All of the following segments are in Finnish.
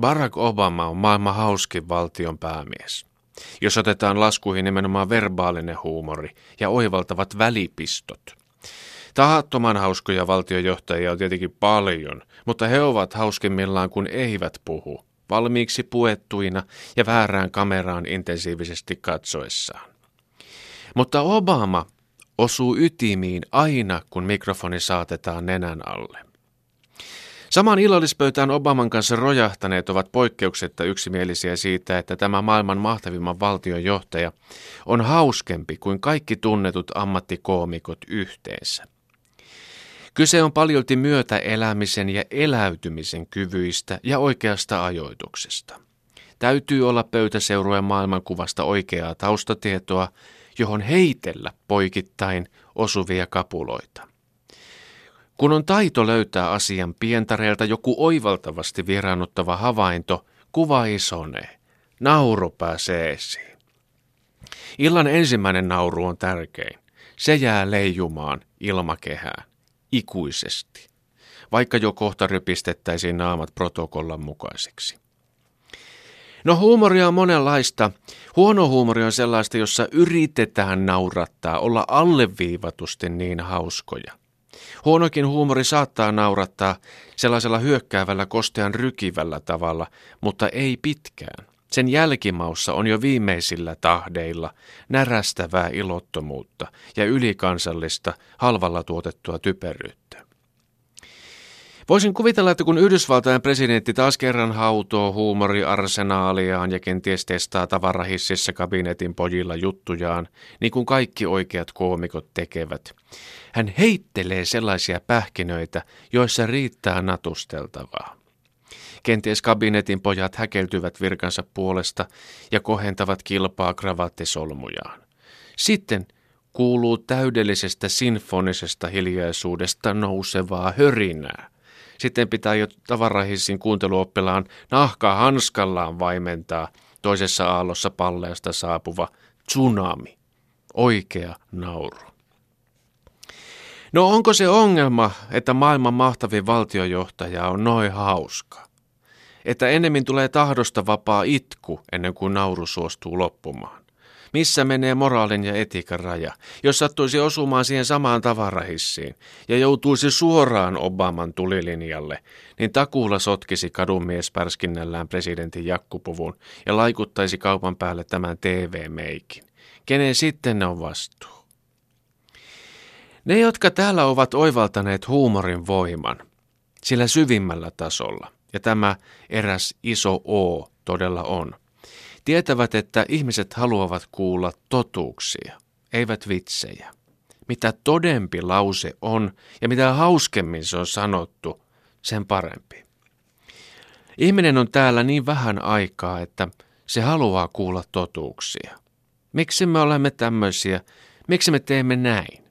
Barack Obama on maailman hauskin valtion päämies. Jos otetaan laskuihin nimenomaan verbaalinen huumori ja oivaltavat välipistot. Tahattoman hauskoja valtiojohtajia on tietenkin paljon, mutta he ovat hauskimmillaan kun eivät puhu, valmiiksi puettuina ja väärään kameraan intensiivisesti katsoessaan. Mutta Obama osuu ytimiin aina, kun mikrofoni saatetaan nenän alle. Saman illallispöytään Obaman kanssa rojahtaneet ovat poikkeuksetta yksimielisiä siitä, että tämä maailman mahtavimman valtion johtaja on hauskempi kuin kaikki tunnetut ammattikoomikot yhteensä. Kyse on paljolti myötä elämisen ja eläytymisen kyvyistä ja oikeasta ajoituksesta. Täytyy olla pöytäseurueen maailmankuvasta oikeaa taustatietoa, johon heitellä poikittain osuvia kapuloita. Kun on taito löytää asian pientareelta joku oivaltavasti vieraannuttava havainto, kuva isonee. Nauru pääsee esiin. Illan ensimmäinen nauru on tärkein. Se jää leijumaan ilmakehään. Ikuisesti. Vaikka jo kohta rypistettäisiin naamat protokollan mukaisiksi. No huumoria on monenlaista. Huono huumori on sellaista, jossa yritetään naurattaa, olla alleviivatusti niin hauskoja. Huonokin huumori saattaa naurattaa sellaisella hyökkäävällä kostean rykivällä tavalla, mutta ei pitkään. Sen jälkimaussa on jo viimeisillä tahdeilla närästävää ilottomuutta ja ylikansallista halvalla tuotettua typeryyttä. Voisin kuvitella, että kun Yhdysvaltain presidentti taas kerran hautoo huumoriarsenaaliaan ja kenties testaa tavarahississä kabinetin pojilla juttujaan, niin kuin kaikki oikeat koomikot tekevät, hän heittelee sellaisia pähkinöitä, joissa riittää natusteltavaa. Kenties kabinetin pojat häkeltyvät virkansa puolesta ja kohentavat kilpaa kravattisolmujaan. Sitten kuuluu täydellisestä sinfonisesta hiljaisuudesta nousevaa hörinää – sitten pitää jo tavarahissin kuunteluoppilaan nahkaa hanskallaan vaimentaa toisessa aallossa palleasta saapuva tsunami. Oikea nauru. No onko se ongelma, että maailman mahtavin valtiojohtaja on noin hauska? Että ennemmin tulee tahdosta vapaa itku ennen kuin nauru suostuu loppumaan? Missä menee moraalin ja etiikan raja, jos sattuisi osumaan siihen samaan tavarahissiin ja joutuisi suoraan Obaman tulilinjalle, niin takuulla sotkisi kadunmies pärskinnällään presidentin jakkupuvun ja laikuttaisi kaupan päälle tämän TV-meikin. Kenen sitten on vastuu? Ne, jotka täällä ovat oivaltaneet huumorin voiman, sillä syvimmällä tasolla, ja tämä eräs iso O todella on – Tietävät, että ihmiset haluavat kuulla totuuksia, eivät vitsejä. Mitä todempi lause on ja mitä hauskemmin se on sanottu, sen parempi. Ihminen on täällä niin vähän aikaa, että se haluaa kuulla totuuksia. Miksi me olemme tämmöisiä? Miksi me teemme näin?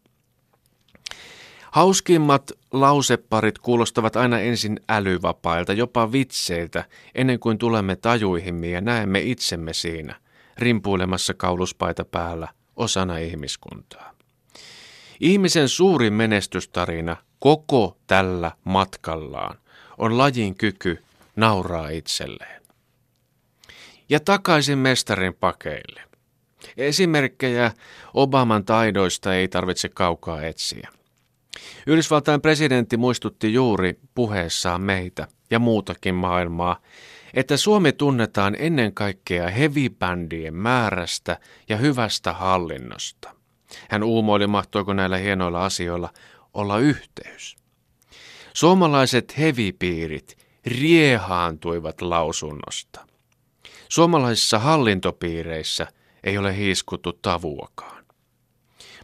Hauskimmat lauseparit kuulostavat aina ensin älyvapailta, jopa vitseiltä, ennen kuin tulemme tajuihimme ja näemme itsemme siinä, rimpuilemassa kauluspaita päällä, osana ihmiskuntaa. Ihmisen suurin menestystarina koko tällä matkallaan on lajin kyky nauraa itselleen. Ja takaisin mestarin pakeille. Esimerkkejä Obaman taidoista ei tarvitse kaukaa etsiä. Yhdysvaltain presidentti muistutti juuri puheessaan meitä ja muutakin maailmaa, että Suomi tunnetaan ennen kaikkea heavy-bändien määrästä ja hyvästä hallinnosta. Hän uumoili, mahtoiko näillä hienoilla asioilla olla yhteys. Suomalaiset hevipiirit riehaantuivat lausunnosta. Suomalaisissa hallintopiireissä ei ole hiiskuttu tavuakaan.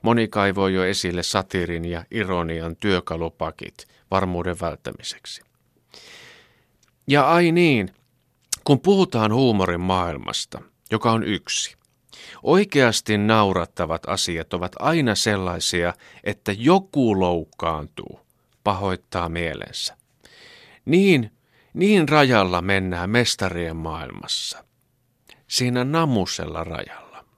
Moni kaivoi jo esille satirin ja ironian työkalupakit varmuuden välttämiseksi. Ja ai niin, kun puhutaan huumorin maailmasta, joka on yksi, oikeasti naurattavat asiat ovat aina sellaisia, että joku loukkaantuu, pahoittaa mielensä. Niin, niin rajalla mennään mestarien maailmassa. Siinä namusella rajalla.